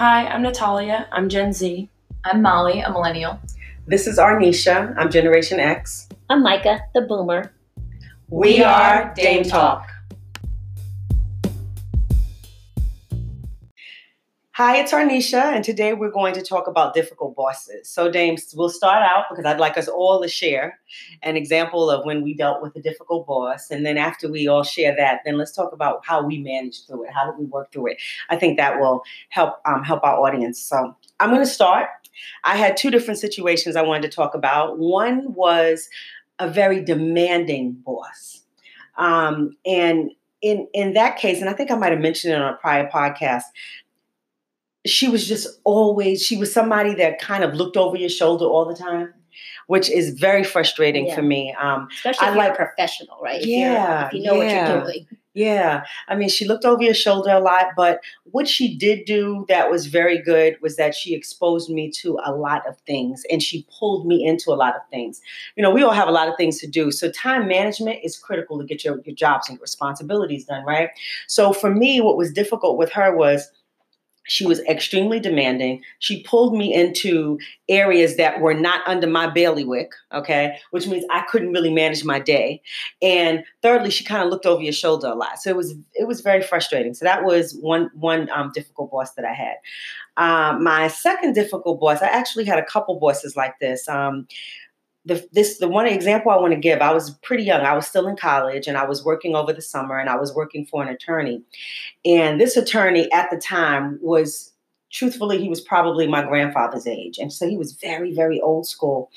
Hi, I'm Natalia. I'm Gen Z. I'm Molly, a millennial. This is Arnisha. I'm Generation X. I'm Micah, the boomer. We are Dame Talk. Hi, it's Arnisha, and today we're going to talk about difficult bosses. So, Dames, we'll start out because I'd like us all to share an example of when we dealt with a difficult boss. And then after we all share that, then let's talk about how we managed through it. How did we work through it? I think that will help um, help our audience. So, I'm going to start. I had two different situations I wanted to talk about. One was a very demanding boss. Um, and in in that case, and I think I might have mentioned it on a prior podcast, she was just always she was somebody that kind of looked over your shoulder all the time which is very frustrating Yeah. for me um Especially I like- professional, right? If Yeah, if you know yeah. what you're doing. yeah i mean she looked over your shoulder a lot but what she did do that was very good was that she exposed me to a lot of things and she pulled me into a lot of things you know we all have a lot of things to do so time management is critical to get your, your jobs and your responsibilities done right so for me what was difficult with her was she was extremely demanding. She pulled me into areas that were not under my bailiwick, okay, which means I couldn't really manage my day. And thirdly, she kind of looked over your shoulder a lot. So it was it was very frustrating. So that was one one um, difficult boss that I had. Um, my second difficult boss, I actually had a couple bosses like this. Um, the this the one example I want to give. I was pretty young. I was still in college, and I was working over the summer, and I was working for an attorney. And this attorney at the time was, truthfully, he was probably my grandfather's age, and so he was very very old school,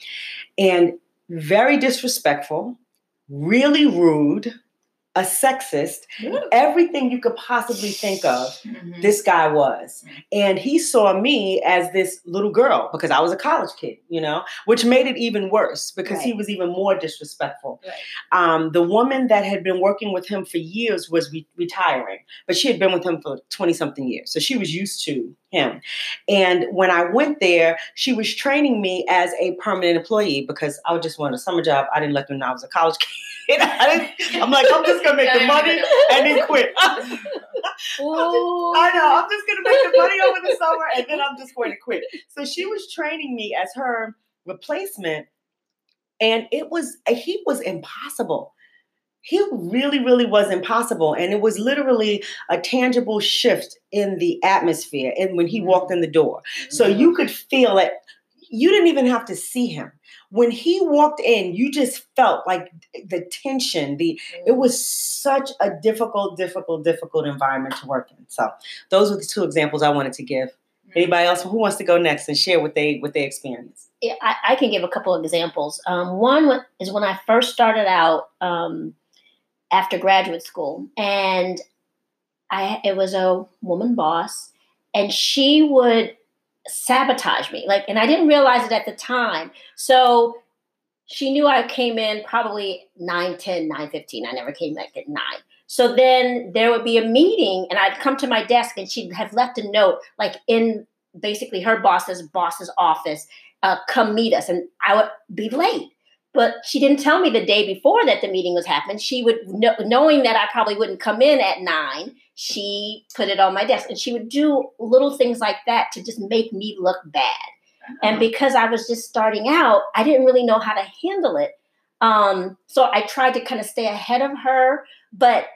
and very disrespectful, really rude, a sexist, everything you could possibly think of Mhm. this guy was. And he saw me as this little girl because I was a college kid, you know, which made it even worse because he was even more disrespectful. Right. Um, the woman that had been working with him for years was re- retiring, but she had been with him for 20 something years. So she was used to him. And when I went there, she was training me as a permanent employee because I just wanted a summer job. I didn't let them know I was a college kid. I I'm like, I'm just going to make the money and then quit. Ooh. I know. I'm just gonna make the money over the summer, and then I'm just going to quit. So she was training me as her replacement, and it was he was impossible. He really, really was impossible, and it was literally a tangible shift in the atmosphere. And when he walked in the door, so you could feel it. You didn't even have to see him. When he walked in, you just felt like the tension, the it was such a difficult, difficult, difficult environment to work in. So those were the two examples I wanted to give. Anybody else who wants to go next and share what they what they experienced? Yeah, I, I can give a couple of examples. Um, one is when I first started out um, after graduate school, and I it was a woman boss, and she would sabotage me. Like, and I didn't realize it at the time. So she knew I came in probably 9, 10, 9, 15. I never came back at 9. So then there would be a meeting, and I'd come to my desk, and she'd have left a note, like in basically her boss's boss's office, uh, come meet us. And I would be late. But she didn't tell me the day before that the meeting was happening. She would, kn- knowing that I probably wouldn't come in at nine, she put it on my desk. And she would do little things like that to just make me look bad. And because I was just starting out, I didn't really know how to handle it. Um, so I tried to kind of stay ahead of her. But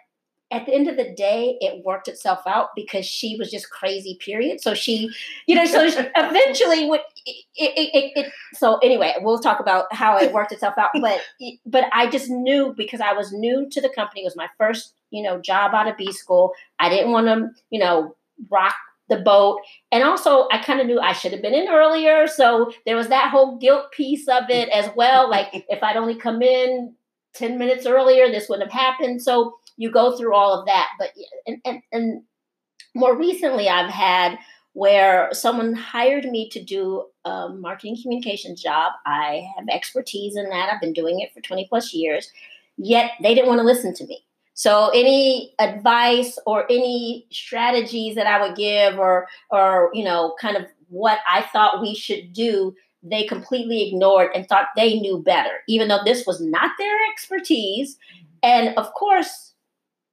at the end of the day, it worked itself out because she was just crazy, period. So she, you know, so eventually, what it, it, it, it, so anyway, we'll talk about how it worked itself out. But, but I just knew because I was new to the company, it was my first, you know, job out of B school. I didn't want to, you know, rock the boat. And also, I kind of knew I should have been in earlier. So there was that whole guilt piece of it as well. Like, if I'd only come in 10 minutes earlier, this wouldn't have happened. So you go through all of that. But, and, and, and more recently, I've had where someone hired me to do a marketing communications job. I have expertise in that. I've been doing it for 20 plus years. Yet they didn't want to listen to me. So any advice or any strategies that I would give or or you know kind of what I thought we should do they completely ignored and thought they knew better even though this was not their expertise and of course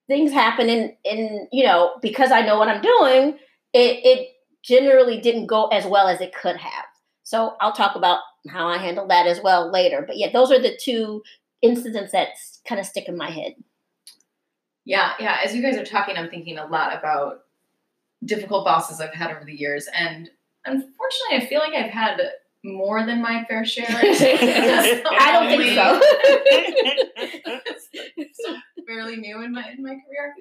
things happen in in you know because I know what I'm doing it it generally didn't go as well as it could have. So I'll talk about how I handled that as well later. But yeah, those are the two incidents that kind of stick in my head. Yeah, yeah. As you guys are talking, I'm thinking a lot about difficult bosses I've had over the years. And unfortunately, I feel like I've had more than my fair share. I don't think so. so fairly new in my in my career,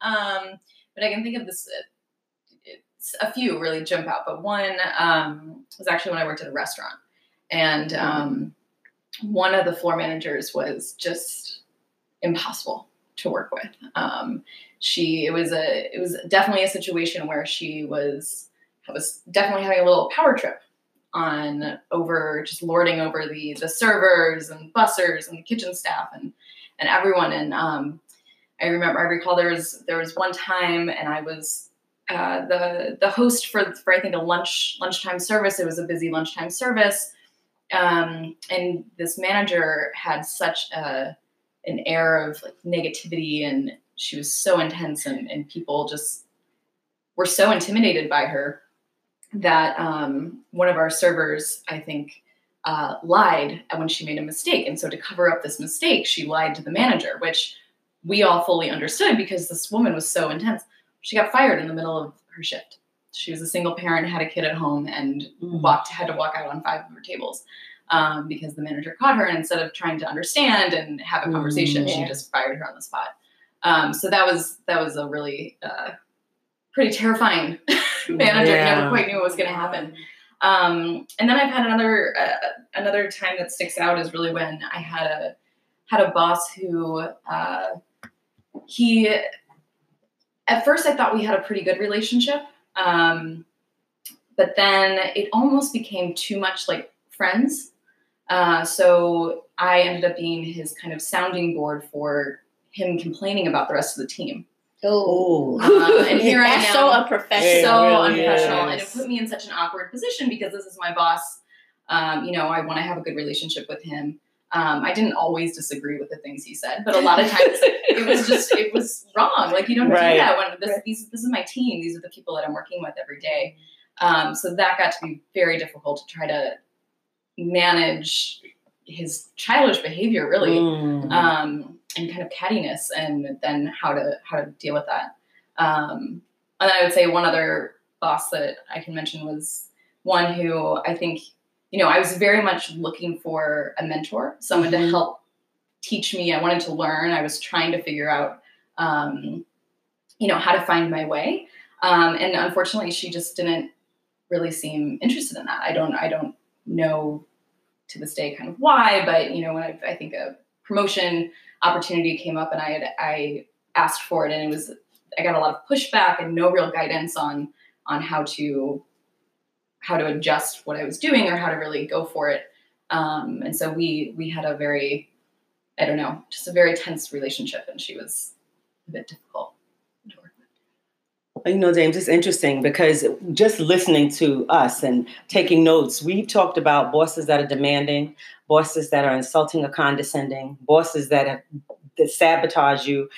um, but I can think of this. a few really jump out, but one um, was actually when I worked at a restaurant, and um, one of the floor managers was just impossible to work with. Um, she it was a it was definitely a situation where she was was definitely having a little power trip on over just lording over the the servers and bussers and the kitchen staff and and everyone. And um, I remember I recall there was there was one time and I was uh, the the host for for I think a lunch lunchtime service. It was a busy lunchtime service, um, and this manager had such a an air of like negativity and she was so intense and, and people just were so intimidated by her that um, one of our servers, I think, uh, lied when she made a mistake. And so to cover up this mistake, she lied to the manager, which we all fully understood because this woman was so intense. She got fired in the middle of her shift. She was a single parent, had a kid at home, and mm-hmm. walked had to walk out on five of her tables um, because the manager caught her. And instead of trying to understand and have a conversation, mm-hmm. she just fired her on the spot. Um, so that was that was a really uh, pretty terrifying manager. Yeah. Never quite knew what was going to happen. Um, and then I've had another uh, another time that sticks out is really when I had a had a boss who uh, he at first I thought we had a pretty good relationship, um, but then it almost became too much like friends. Uh, so I ended up being his kind of sounding board for him complaining about the rest of the team. Oh, uh, and here I am. so unprofessional. So really unprofessional, is. and it put me in such an awkward position because this is my boss. Um, you know, I want to have a good relationship with him. Um, I didn't always disagree with the things he said, but a lot of times it was just it was wrong. Like you don't right. do that when this, right. these, this is my team. These are the people that I'm working with every day. Um, so that got to be very difficult to try to manage his childish behavior, really. Mm. Um, and kind of cattiness and then how to how to deal with that um, and i would say one other boss that i can mention was one who i think you know i was very much looking for a mentor someone mm-hmm. to help teach me i wanted to learn i was trying to figure out um, you know how to find my way um, and unfortunately she just didn't really seem interested in that i don't i don't know to this day kind of why but you know when i, I think a promotion opportunity came up and I had I asked for it and it was I got a lot of pushback and no real guidance on on how to how to adjust what I was doing or how to really go for it. Um, and so we we had a very I don't know just a very tense relationship and she was a bit difficult. You know, Dames, it's interesting because just listening to us and taking notes, we've talked about bosses that are demanding, bosses that are insulting or condescending, bosses that have, that sabotage you,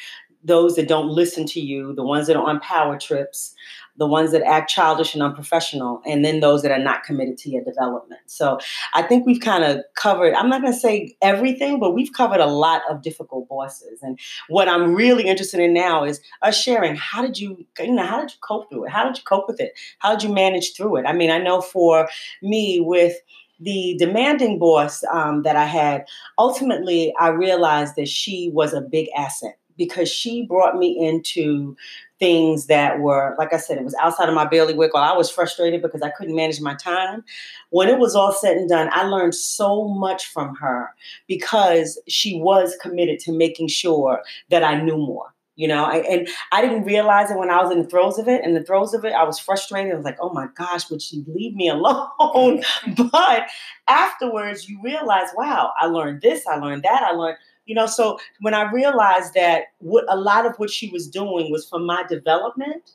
those that don't listen to you, the ones that are on power trips, the ones that act childish and unprofessional, and then those that are not committed to your development. So I think we've kind of covered, I'm not going to say everything, but we've covered a lot of difficult bosses. And what I'm really interested in now is us sharing how did you, you know, how did you cope through it? How did you cope with it? How did you manage through it? I mean, I know for me with the demanding boss um, that I had, ultimately, I realized that she was a big asset because she brought me into things that were, like I said, it was outside of my bailiwick, While I was frustrated because I couldn't manage my time. When it was all said and done, I learned so much from her because she was committed to making sure that I knew more you know? I, and i didn't realize it when i was in the throes of it. In the throes of it i was frustrated. I was like oh my gosh would she leave me alone? But afterwards you realize wow i learned this i learned that i learned you know so when i realized that what a lot of what she was doing was for my development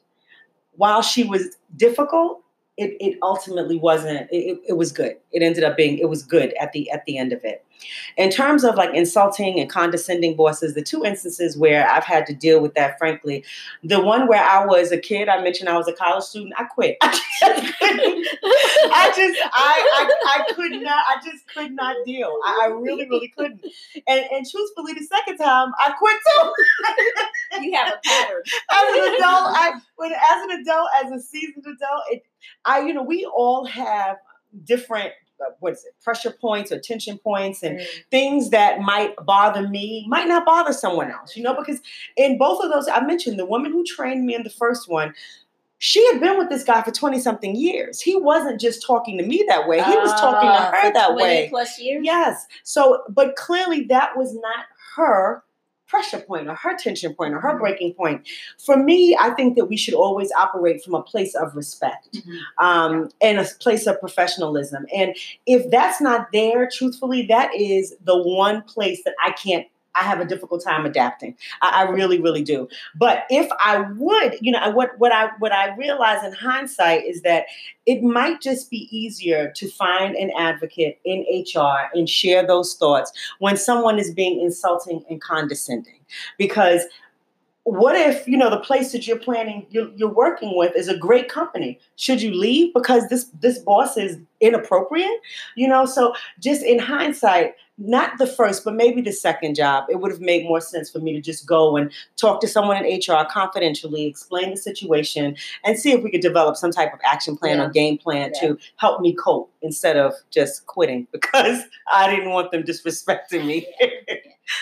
while she was difficult it, it ultimately wasn't it, it was good. It ended up being it was good at the at the end of it. In terms of like insulting and condescending bosses the two instances where i've had to deal with that frankly the one where i was a kid i mentioned i was a college student i quit. I just i just I, I, I could not i just could not deal. I, I really really couldn't. And and truthfully the second time i quit too. You have a pattern. As an adult i when as an adult as a seasoned adult it I, you know, we all have different uh, what is it pressure points or tension points and mm. things that might bother me might not bother someone else you know because in both of those i mentioned the woman who trained me in the first one she had been with this guy for 20 something years. He wasn't just talking to me that way. He was talking to ah, her that way. plus years? Yes. So but clearly that was not her pressure point or her tension point or her breaking point. For me, I think that we should always operate from a place of respect mm-hmm. um, and a place of professionalism. And if that's not there, truthfully, that is the one place that I can't I have a difficult time adapting. I, I, really, really do. But if I would, you know, what what I what I realize in hindsight is that it might just be easier to find an advocate in HR and share those thoughts when someone is being insulting and condescending. Because what if you know the place that you're planning you're, you're, working with is a great company should you leave because this this boss is inappropriate you know so just in hindsight not the first, but maybe the second job, it would have made more sense for me to just go and talk to someone in HR confidentially, explain the situation, and see if we could develop some type of action plan yeah. or game plan yeah. to help me cope instead of just quitting because I didn't want them disrespecting me.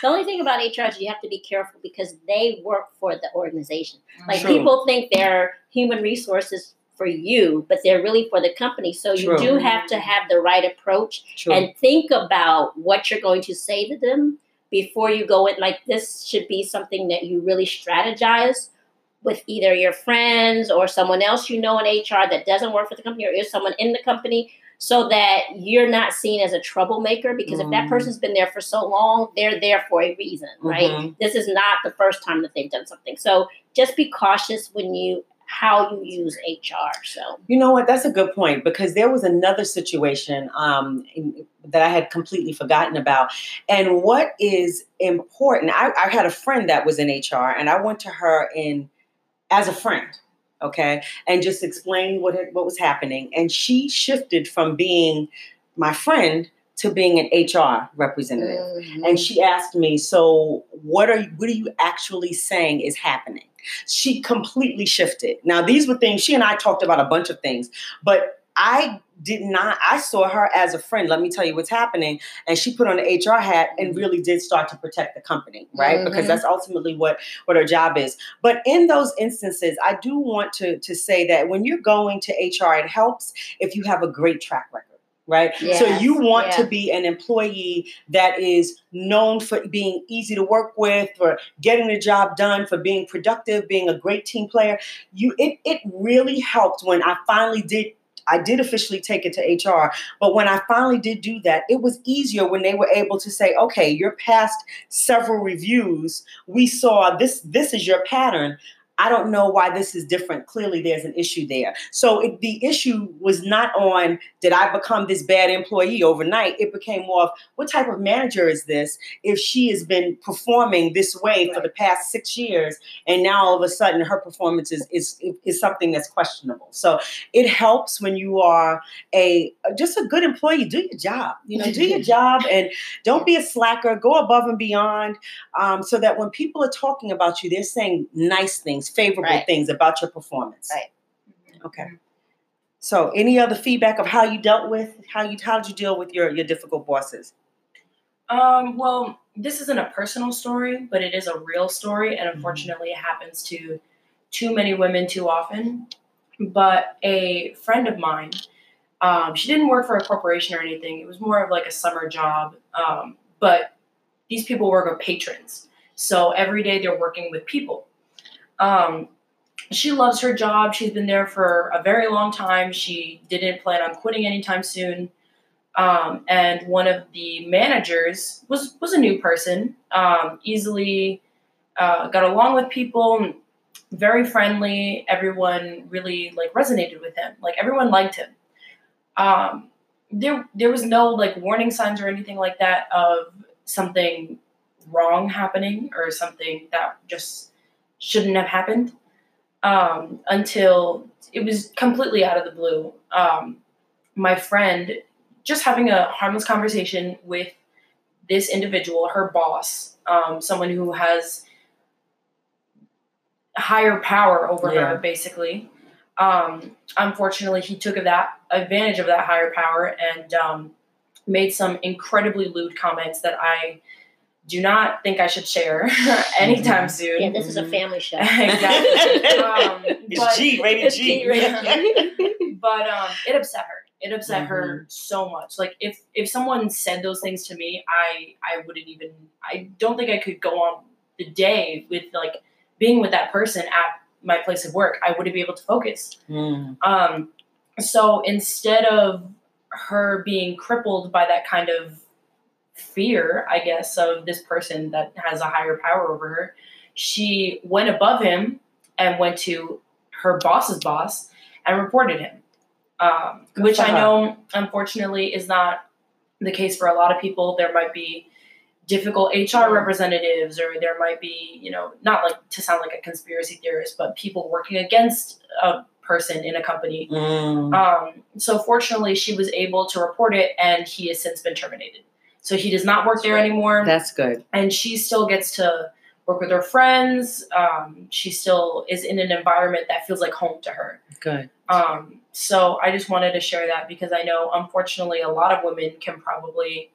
the only thing about HR is you have to be careful because they work for the organization. Like True. people think they're human resources for you, but they're really for the company. So True. you do have to have the right approach True. and think about what you're going to say to them before you go in. Like this should be something that you really strategize with either your friends or someone else you know in HR that doesn't work for the company or is someone in the company so that you're not seen as a troublemaker because mm. if that mm. person's been there for so long they're there for a reason right mm-hmm. this is not the first time that they've done something so just be cautious when you how you use HR. So you know what, that's a good point because there was another situation um, in, that I had completely forgotten about. And what is important, I, I had a friend that was in HR, and I went to her in as a friend okay, and just explained what what was happening. And she shifted from being my friend to being an HR representative. Mm-hmm. And she asked me, "So, what are you, what are you actually saying is happening?" She completely shifted. Now, these were things she and I talked about a bunch of things, but I did not, I saw her as a friend. Let me tell you what's happening. And she put on the HR hat and mm-hmm. really did start to protect the company, right? Mm-hmm. Because that's ultimately what, what her job is. But in those instances, I do want to, to say that when you're going to HR, it helps if you have a great track record right? Yes, so you want to be an employee that is known for being easy to work with, for getting the job done, for being productive, being a great team player. You it it really helped when I finally did I did officially take it to HR, but when I finally did do that, it was easier when they were able to say, "Okay, you're past several reviews. We saw this this is your pattern. I don't know why this is different. Clearly, there's an issue there. So it, the issue was not on did I become this bad employee overnight? It became more of what type of manager is this if she has been performing this way right. for the past six years and now all of a sudden her performance is, is, is something that's questionable. So it helps when you are a just a good employee. Do your job. You know, do your job and don't be a slacker. Go above and beyond um, so that when people are talking about you, they're saying nice things favorable right. things about your performance. Right. Okay. So, any other feedback of how you dealt with how you how did you deal with your your difficult bosses? Um, well, this isn't a personal story, but it is a real story, and mm-hmm. unfortunately, it happens to too many women too often. But a friend of mine, um, she didn't work for a corporation or anything. It was more of like a summer job. Um, but these people work were patrons, so every day they're working with people. Um, she loves her job. She's been there for a very long time. She didn't plan on quitting anytime soon. Um, and one of the managers was was a new person. Um, easily uh, got along with people. very friendly. Everyone really like resonated with him. Like everyone liked him. Um, there there was no like warning signs or anything like that of something wrong happening or something that just shouldn't have happened um, until it was completely out of the blue. Um, my friend just having a harmless conversation with this individual, her boss, um, someone who has higher power over Yeah. her, basically. Um, unfortunately, he took that advantage of that higher power and um, made some incredibly lewd comments that I do not think I should share anytime soon. Yeah, this is a family show. exactly. Um, It's but- G, rated It's G. G, rated G. but um, it upset her. It upset her Mm-hmm. so much. Like if if someone said those things to me, I I wouldn't even. I don't think I could go on the day with like being with that person at my place of work. I wouldn't be able to focus. Mm. Um, so instead of her being crippled by that kind of fear, I guess, of this person that has a higher power over her, she went above him and went to her boss's boss and reported him. Um, which I know, unfortunately, is not the case for a lot of people. There might be difficult HR representatives, or there might be, you know, not like to sound like a conspiracy theorist, but people working against a person in a company. Mm. Um, so fortunately, she was able to report it, and he has since been terminated. So he does not work there anymore, That's good. and she still gets to work with her friends. Um, she still is in an environment that feels like home to her. Good. Um, so I just wanted to share that because I know, unfortunately, a lot of women can probably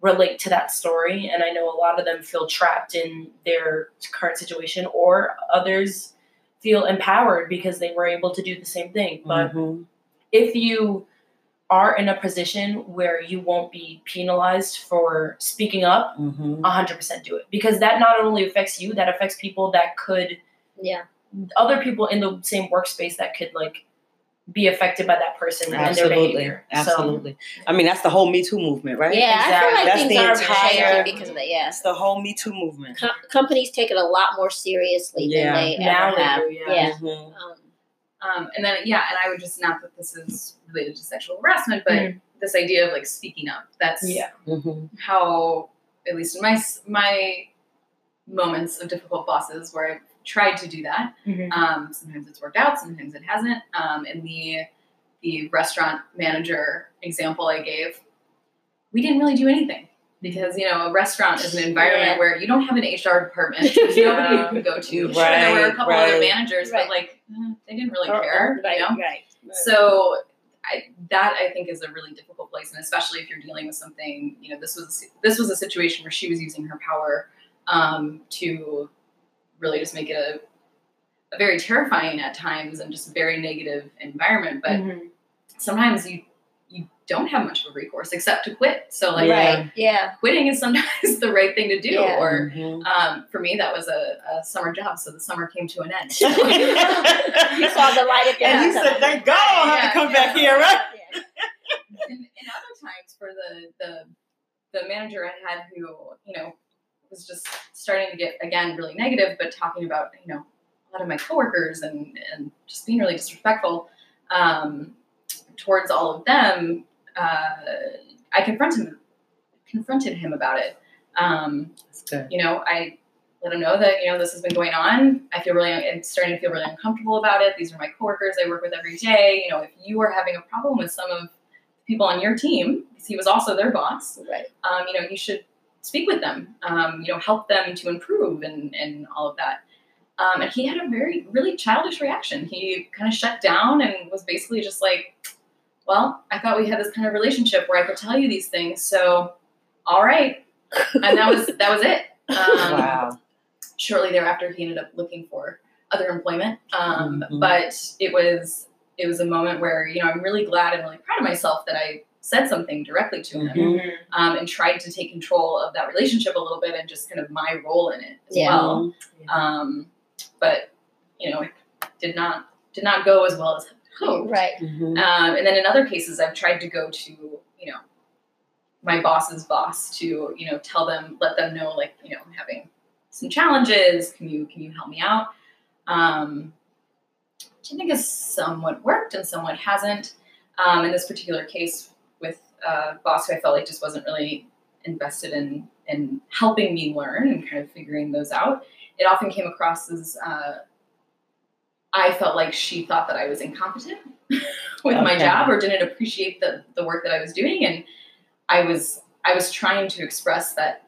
relate to that story, and I know a lot of them feel trapped in their current situation, or others feel empowered because they were able to do the same thing. But Mhm. if you are in a position where you won't be penalized for speaking up, Mhm. 100% do it because that not only affects you, that affects people that could Yeah. other people in the same workspace that could like be affected by that person and their Absolutely. behavior. Absolutely. I mean, that's the whole Me Too movement, right? Yeah, I feel like That's things the are entire- changing because of that. Yeah. That's the whole Me Too movement. Com- companies take it a lot more seriously Yeah. than they Now ever they have. do, yeah. yeah. Mhm. Um, Um, and then yeah, and I would just not that this is related to sexual harassment, but Mhm. this idea of like speaking up. That's Yeah. Mhm. how, at least in my my moments of difficult bosses, where I've tried to do that. Mhm. Um, sometimes it's worked out, sometimes it hasn't. Um, in the the restaurant manager example I gave, we didn't really do anything because you know a restaurant is an environment Yeah. where you don't have an HR department. There's nobody you could go to. Sure, there were a Right, couple other managers, Right. but like eh, they didn't really or- care. Right. you know? Right. So I, that I think is a really difficult place, and especially if you're dealing with something. You know, this was this was a situation where she was using her power um, to really just make it a, a very terrifying at times and just a very negative environment. But Mhm. sometimes you don't have much of a recourse except to quit. So like Yeah. right. Yeah. quitting is sometimes the right thing to do. Yeah. Or Mhm. um, for me, that was a, a summer job, so the summer came to an end. You saw the light at the and you said, "Thank God I don't have Yeah, to come yeah. back here, right?" Yeah. and, and other times for the, the the manager I had who you know was just starting to get again really negative, but talking about you know a lot of my coworkers and and just being really disrespectful um, towards all of them. Uh, I confronted him confronted him about it. Um, you know, I let him know that you know this has been going on. I feel really, I'm starting to feel really uncomfortable about it. These are my coworkers I work with every day. You know, if you are having a problem with some of the people on your team, because he was also their boss, Right. um, you know, you should speak with them. Um, you know, help them to improve and and all of that. Um, and he had a very really childish reaction. He kind of shut down and was basically just like, "Well, I thought we had this kind of relationship where I could tell you these things, so all right." And that was that was it. Um, wow. shortly thereafter he ended up looking for other employment um, Mhm. but it was it was a moment where you know i'm really glad and really proud of myself that i said something directly to him Mhm. Mhm. um, and tried to take control of that relationship a little bit and just kind of my role in it as Yeah. well um, but you know it did not did not go as well as hoped Right. Mhm. um, and then in other cases, I've tried to go to, you know, my boss's boss to, you know, tell them, let them know, like, you know, I'm having some challenges. Can you can you help me out? um, which I think has somewhat worked and somewhat hasn't. Um, in this particular case, with uh, boss who I felt like just wasn't really invested in in helping me learn and kind of figuring those out, it often came across as uh, I felt like she thought that I was incompetent with my job or didn't appreciate the the work that I was doing, and I was I was trying to express that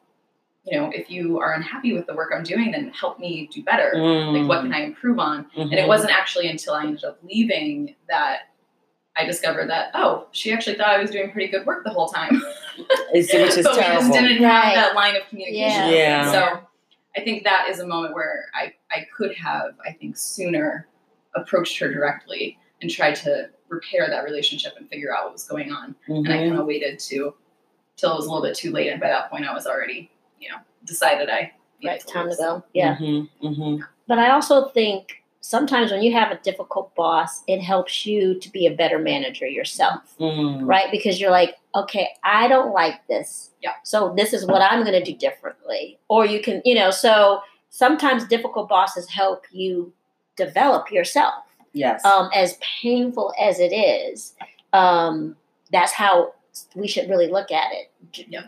you know if you are unhappy with the work I'm doing, then help me do better. Like what can I improve on? And it Mhm. wasn't actually until I ended up leaving that I discovered that oh, she actually thought I was doing pretty good work the whole time. It's, which is but we just didn't Right. have that line of communication. Yeah. Yeah. So I think that is a moment where I, I could have, I think, sooner approached her directly and tried to repair that relationship and figure out what was going on. And I Mhm. kind of waited to till it was a little bit too late. And by that point I was already, you know, decided I needed Right, time to go. Yeah. Mhm. Mhm. But I also think sometimes when you have a difficult boss, it helps you to be a better manager yourself, Mhm. right? Because you're like, okay, I don't like this. Yeah. So this is what I'm going to do differently. Or you can, you know, so sometimes difficult bosses help you develop yourself. Yes. Um, as painful as it is, um, that's how we should really look at it. Yeah.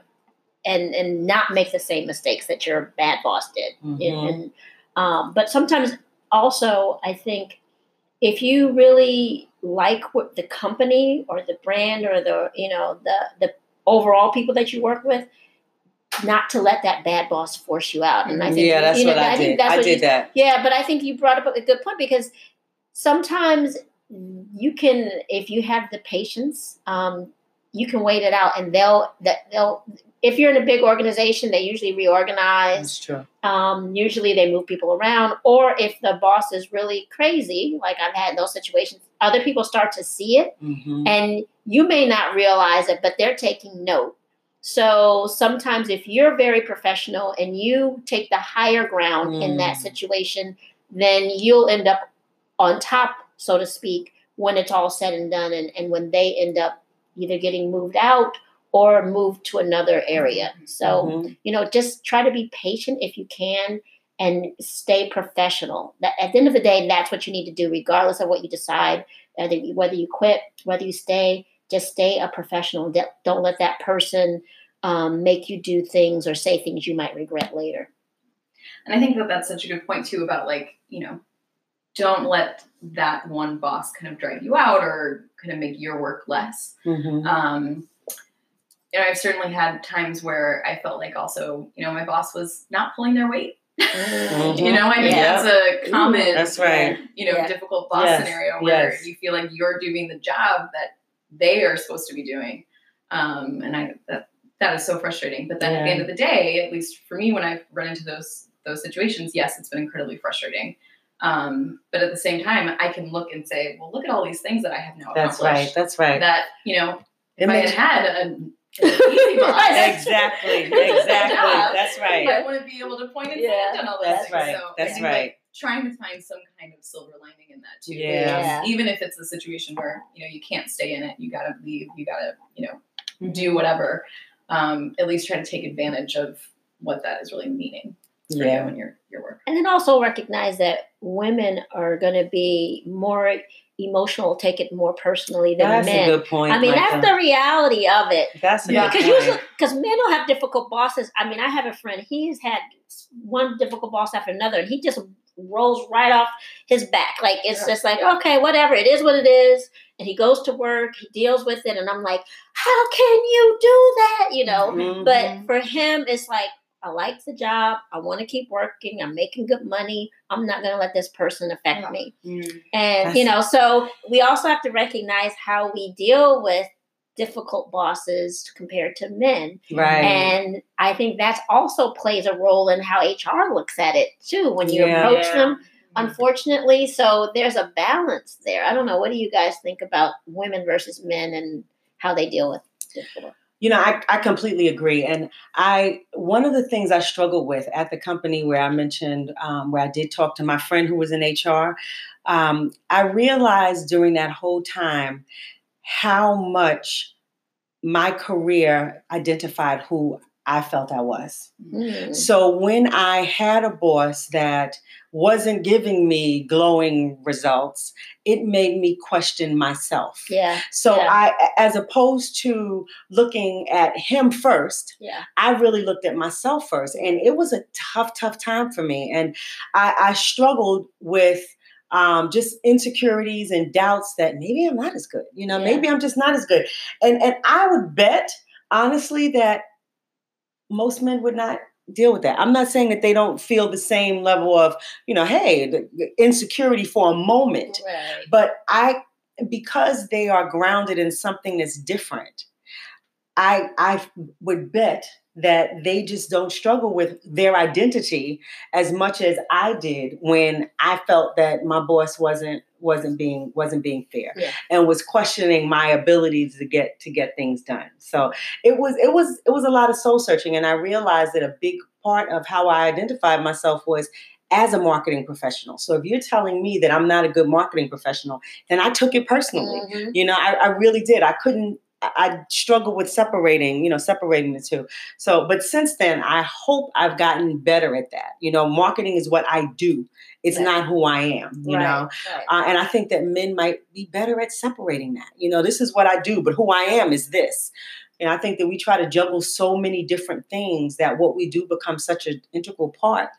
And and not make the same mistakes that your bad boss did. Mhm. And um, but sometimes also I think if you really like what the company or the brand or the you know the the overall people that you work with, not to let that bad boss force you out. And I think yeah, that's you know, what I, think did. that's I what did you- that. yeah, but I think you brought up a good point because sometimes you can, if you have the patience, um, you can wait it out, and they'll that they'll. If you're in a big organization, they usually reorganize. That's true. Um, usually, they move people around, or if the boss is really crazy, like I've had those situations, other people start to see it, hmm and you may not realize it, but they're taking note. So sometimes, if you're very professional and you take the higher ground in that Mm. situation, then you'll end up on top, so to speak, when it's all said and done, and, and when they end up either getting moved out or moved to another area. So, Mhm. you know, just try to be patient if you can and stay professional. That at the end of the day, that's what you need to do, regardless of what you decide, whether you, whether you quit, whether you stay. Just stay a professional. Don't- Don't let that person um, make you do things or say things you might regret later. And I think that that's such a good point too about like, you know, don't let that one boss kind of drive you out or kind of make your work less. Mhm. Um, you know, I've certainly had times where I felt like also, you know, my boss was not pulling their weight. Mhm. You know, I think Yeah. that's a common, That's right. you know, Yeah. difficult boss Yes, scenario where yes. you feel like you're doing the job that they are supposed to be doing. Um, and I that that is so frustrating. But then at the end of the day, at least for me, when I've run into those those situations, yes, it's been incredibly frustrating. Um, but at the same time, I can look and say, well, look at all these things that I have now That's accomplished. right. That's right. That you know, It if I had had a, an Right. exactly. Exactly. That's right. I wouldn't be able to point and Yeah, I've all those That's things. right. So That's right. Like, trying to find some kind of silver lining in that too. Yeah. Even if it's a situation where you know you can't stay in it, you gotta leave. You gotta you know do whatever. Um, at least try to take advantage of what that is really meaning for you Yeah. and your your work. And then also recognize that women are going to be more emotional, take it more personally than That's men. a good point. I mean, Micah. that's the reality of it. That's Yeah. Because point. usually, because men will have difficult bosses. I mean, I have a friend. He's had one difficult boss after another, and he just rolls right off his back. Like it's Yeah. just like, okay, whatever. It is what it is. And he goes to work. He deals with it, and I'm like, how can you do that? You know. Mhm. But for him, it's like, I like the job. I want to keep working. I'm making good money. I'm not going to let this person affect Yeah. me. Mm. And, you know, so we also have to recognize how we deal with difficult bosses compared to men. Right. And I think that also plays a role in how HR looks at it too when you Yeah. approach Yeah. them, unfortunately. So there's a balance there. I don't know. What do you guys think about women versus men and how they deal with difficult? You know, I, I completely agree. And I one of the things I struggled with at the company where I mentioned um, where I did talk to my friend who was in HR, um, I realized during that whole time how much my career identified who I felt I was. Mm. So when I had a boss that wasn't giving me glowing results, it made me question myself. Yeah. So Yeah. I as opposed to looking at him first, Yeah. I really looked at myself first. And it was a tough, tough time for me. And I, I struggled with um, just insecurities and doubts that maybe I'm not as good. You know, Yeah. maybe I'm just not as good. And and I would bet, honestly, that most men would not deal with that. I'm not saying that they don't feel the same level of, you know, hey, the, the insecurity for a moment Right. but I because they are grounded in something that's different, I I would bet that they just don't struggle with their identity as much as I did when I felt that my boss wasn't wasn't being wasn't being fair Yeah. and was questioning my abilities to get to get things done. So it was it was it was a lot of soul searching and I realized that a big part of how I identified myself was as a marketing professional. So if you're telling me that I'm not a good marketing professional, then I took it personally. Mhm. You know, I, I really did. I couldn't. I, struggle with separating. You know, separating the two. So, but since then, I hope I've gotten better at that. You know, marketing is what I do. It's Right. not who I am. You Right, know, right. uh, and I think that men might be better at separating that. You know, this is what I do, but who I am is this. And I think that we try to juggle so many different things that what we do becomes such an integral part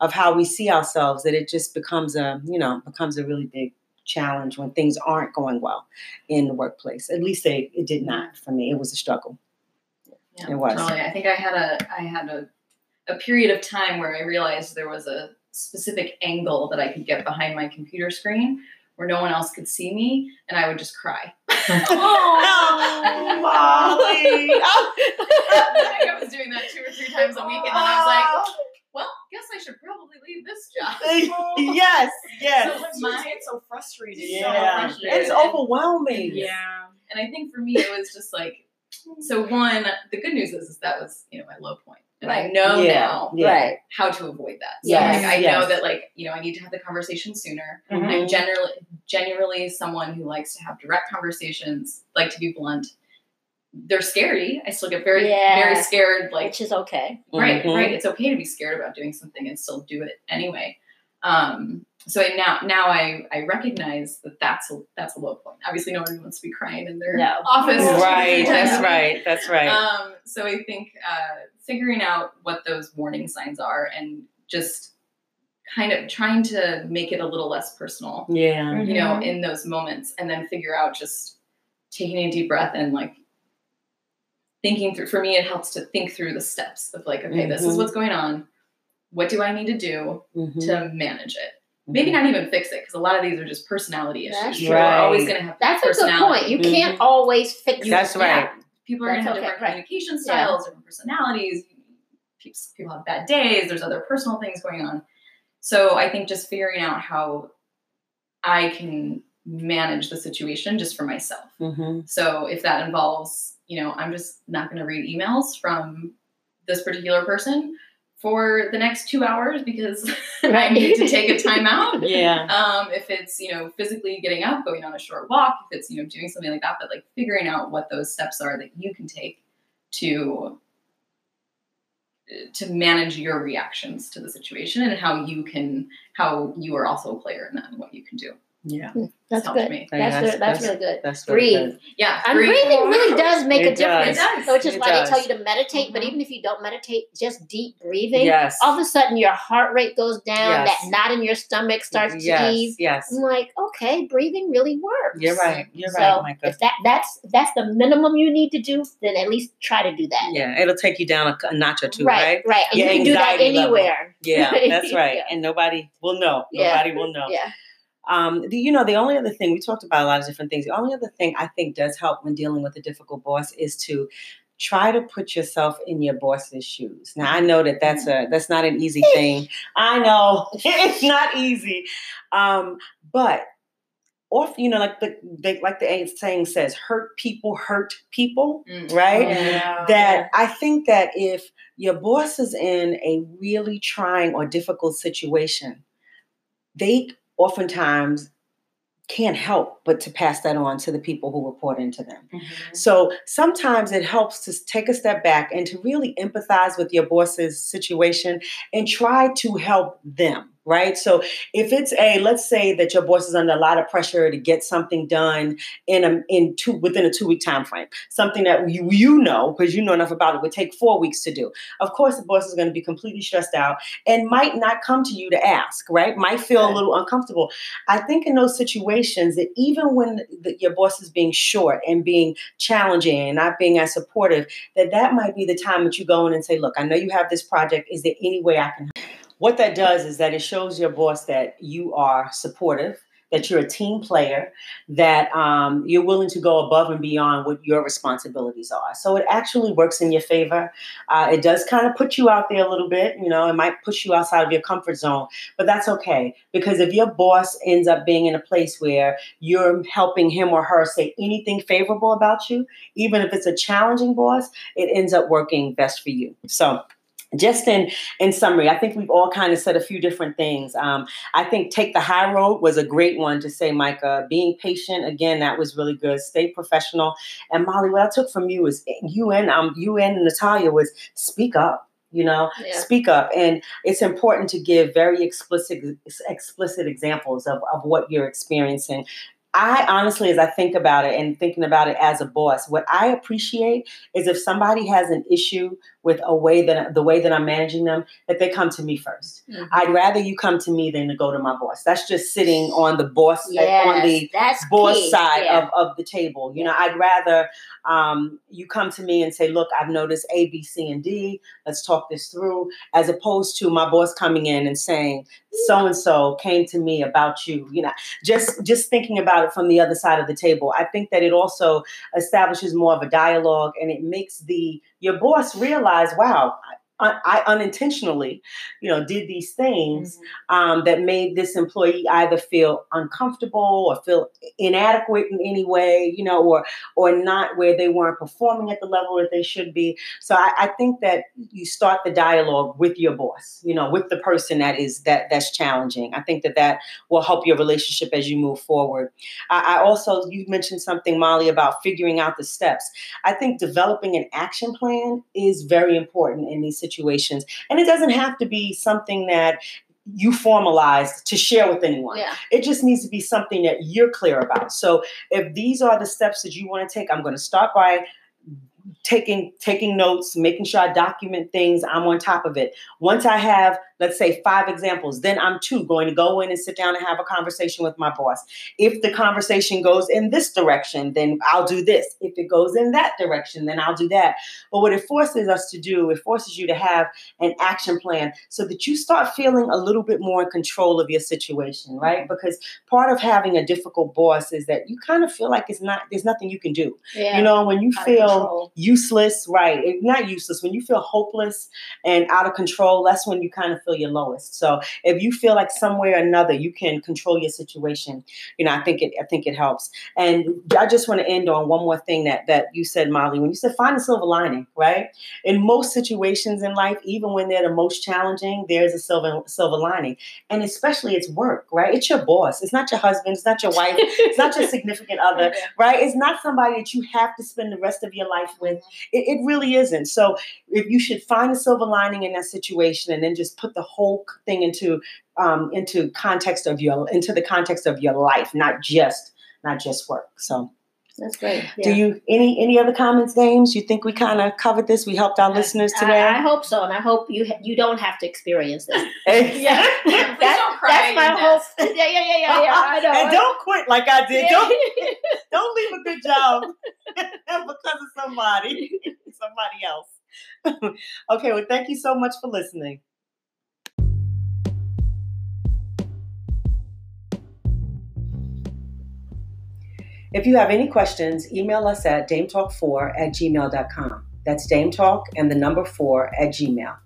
of how we see ourselves that it just becomes a, you know, becomes a really big challenge when things aren't going well in the workplace. At least they, it did not for me. It was a struggle. Yeah, It was. Totally. I think I had a I had a a period of time where I realized there was a specific angle that I could get behind my computer screen where no one else could see me and I would just cry. Oh, Molly. I think I was doing that two or three times a week and then I was like, oh, well, guess I should probably leave this job. yes, yes. So Sometimes my- you just get so frustrated. Yeah, frustrated. it's overwhelming. Yeah. And I think for me, it was just like, so one, the good news is, is that was, you know, my low point. And I know Yeah, now yeah. Right. how to avoid that. So Yes, like, I yes. know that like, you know, I need to have the conversation sooner. Mhm. I'm generally generally someone who likes to have direct conversations, like to be blunt. They're scary. I still get very, Yeah. very scared. Like, Which is okay. right, Mhm. right. It's okay to be scared about doing something and still do it anyway. Um, so I, now, now I, I recognize that that's a, that's a low point. Obviously, no one wants to be crying in their No. office. Right, that's right, that's right. Um, so I think uh, figuring out what those warning signs are and just kind of trying to make it a little less personal, yeah. you know, Mhm. in those moments, and then figure out just taking a deep breath and like thinking through. For me, it helps to think through the steps of like, okay, this is Mhm. what's going on. What do I need to do Mhm. to manage it? Maybe not even fix it because a lot of these are just personality issues. That's People are always going to have That's a good point. You can't always fix it. That's right. Yeah. People are going to have okay, different right. communication Yeah. styles, different personalities. People, people have bad days. There's other personal things going on. So I think just figuring out how I can manage the situation just for myself. Mhm. So if that involves, you know, I'm just not going to read emails from this particular person for the next two hours because I need to take a time out. Yeah. Um, if it's you know physically getting up, going on a short walk, if it's you know doing something like that, but like figuring out what those steps are that you can take to to manage your reactions to the situation and how you can how you are also a player in that and what you can do. Yeah. That's helped good. me. That's, Yeah, good. That's really good. That's really Breathe. good. Yeah, And breathe. breathing really does make a It does. difference. It does. Which is It why does. they tell you to meditate. But Mhm. even if you don't meditate, just deep breathing. Yes. All of a sudden, your heart rate goes down. Yes. That knot in your stomach starts to ease. Yes. I'm like, okay, breathing really works. You're right. You're so right, Micah. if that that's that's the minimum you need to do, then at least try to do that. Yeah, it'll take you down a, a notch or two, right, right? right. And Your you can do that anxiety level. anywhere. Yeah, that's right. Yeah. And nobody will know. Yeah. Nobody will know. Yeah. Um, the, you know, the only other thing we talked about a lot of different things. The only other thing I think does help when dealing with a difficult boss is to try to put yourself in your boss's shoes. Now I know that that's a that's not an easy thing. I know it's not easy, um, but often you know, like the they, like the saying says, "Hurt people hurt people." Mm. Right? Yeah. that I think that if your boss is in a really trying or difficult situation, they oftentimes can't help but to pass that on to the people who report into them. Mhm. So sometimes it helps to take a step back and to really empathize with your boss's situation and try to help them, right? So if it's a let's say that your boss is under a lot of pressure to get something done in a in two within a two week time frame, something that you you know because you know enough about it would take four weeks to do. Of course, the boss is going to be completely stressed out and might not come to you to ask, right? Might feel a little uncomfortable. I think in those situations that even when the, your boss is being short and being challenging and not being as supportive, that that might be the time that you go in and say, "Look, I know you have this project. Is there any way I can?" Help?" What that does is that it shows your boss that you are supportive, that you're a team player, that um, you're willing to go above and beyond what your responsibilities are. So it actually works in your favor. Uh, it does kind of put you out there a little bit. You know, it might push you outside of your comfort zone, but that's okay because if your boss ends up being in a place where you're helping him or her say anything favorable about you, even if it's a challenging boss, it ends up working best for you. So just in in summary, I think we've all kind of said a few different things. Um, I think take the high road was a great one to say, Micah. Being patient, again, that was really good. Stay professional. And Molly, what I took from you is you and um you and Natalia was speak up. You know, Yeah. speak up, and it's important to give very explicit explicit examples of of what you're experiencing. I honestly, as I think about it and thinking about it as a boss, what I appreciate is if somebody has an issue with a way that the way that I'm managing them, that they come to me 1st Mhm. I'd rather you come to me than to go to my boss. That's just sitting on the boss on the boss key. side Yeah. of, of the table. You know, I'd rather um, you come to me and say, look, I've noticed A, B, C, and D. Let's talk this through, as opposed to my boss coming in and saying, so and so came to me about you. You know, just just thinking about it from the other side of the table. I think that it also establishes more of a dialogue and it makes the your boss realize, wow, I, unintentionally, you know, did these things um, that made this employee either feel uncomfortable or feel inadequate in any way, you know, or or not where they weren't performing at the level that they should be. So I, I think that you start the dialogue with your boss, you know, with the person that is that that's challenging. I think that that will help your relationship as you move forward. I, I also you mentioned something, Molly, about figuring out the steps. I think developing an action plan is very important in these situations, and it doesn't have to be something that you formalize to share with anyone. Yeah. It just needs to be something that you're clear about. So if these are the steps that you want to take, I'm going to start by taking taking notes, making sure I document things. I'm on top of it. Once I have, let's say, five examples, then I'm two going to go in and sit down and have a conversation with my boss. If the conversation goes in this direction, then I'll do this. If it goes in that direction, then I'll do that. But what it forces us to do, it forces you to have an action plan so that you start feeling a little bit more in control of your situation, right? Mm-hmm. Because part of having a difficult boss is that you kind of feel like it's not there's nothing you can do. Yeah. You know, when you feel control. Useless, right? It- Not useless. When you feel hopeless and out of control, that's when you kind of feel your lowest. So if you feel like somewhere or another you can control your situation, you know, I think it I think it helps. And I just want to end on one more thing that that you said, Molly, when you said find a silver lining, right? In most situations in life, even when they're the most challenging, there's a silver silver lining. And especially it's work, right? It's your boss. It's not your husband, it's not your wife, it's not your significant other right? It's not somebody that you have to spend the rest of your life with. It, it really isn't. So if you should find a silver lining in that situation and then just put the whole thing into um, into context of your into the context of your life, not just not just work. So That's great. do you any any other comments, Dames? You think we kind of covered this? We helped our I- listeners today. I hope so, and I hope you ha- you don't have to experience this. Yeah. That- don't cry That's my your hope. Yeah, yeah, yeah, yeah, yeah. I know. and don't quit like I did. Don't don't leave a good job because of somebody, somebody else. okay, well, thank you so much for listening. If you have any questions, email us at dametalk4 at gmail.com. That's dametalk and the number 4 at gmail.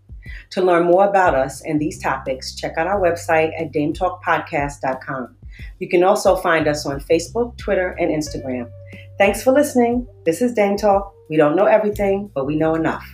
To learn more about us and these topics, check out our website at dametalkpodcast.com. You can also find us on Facebook, Twitter, and Instagram. Thanks for listening. This is Dame Talk. We don't know everything, but we know enough.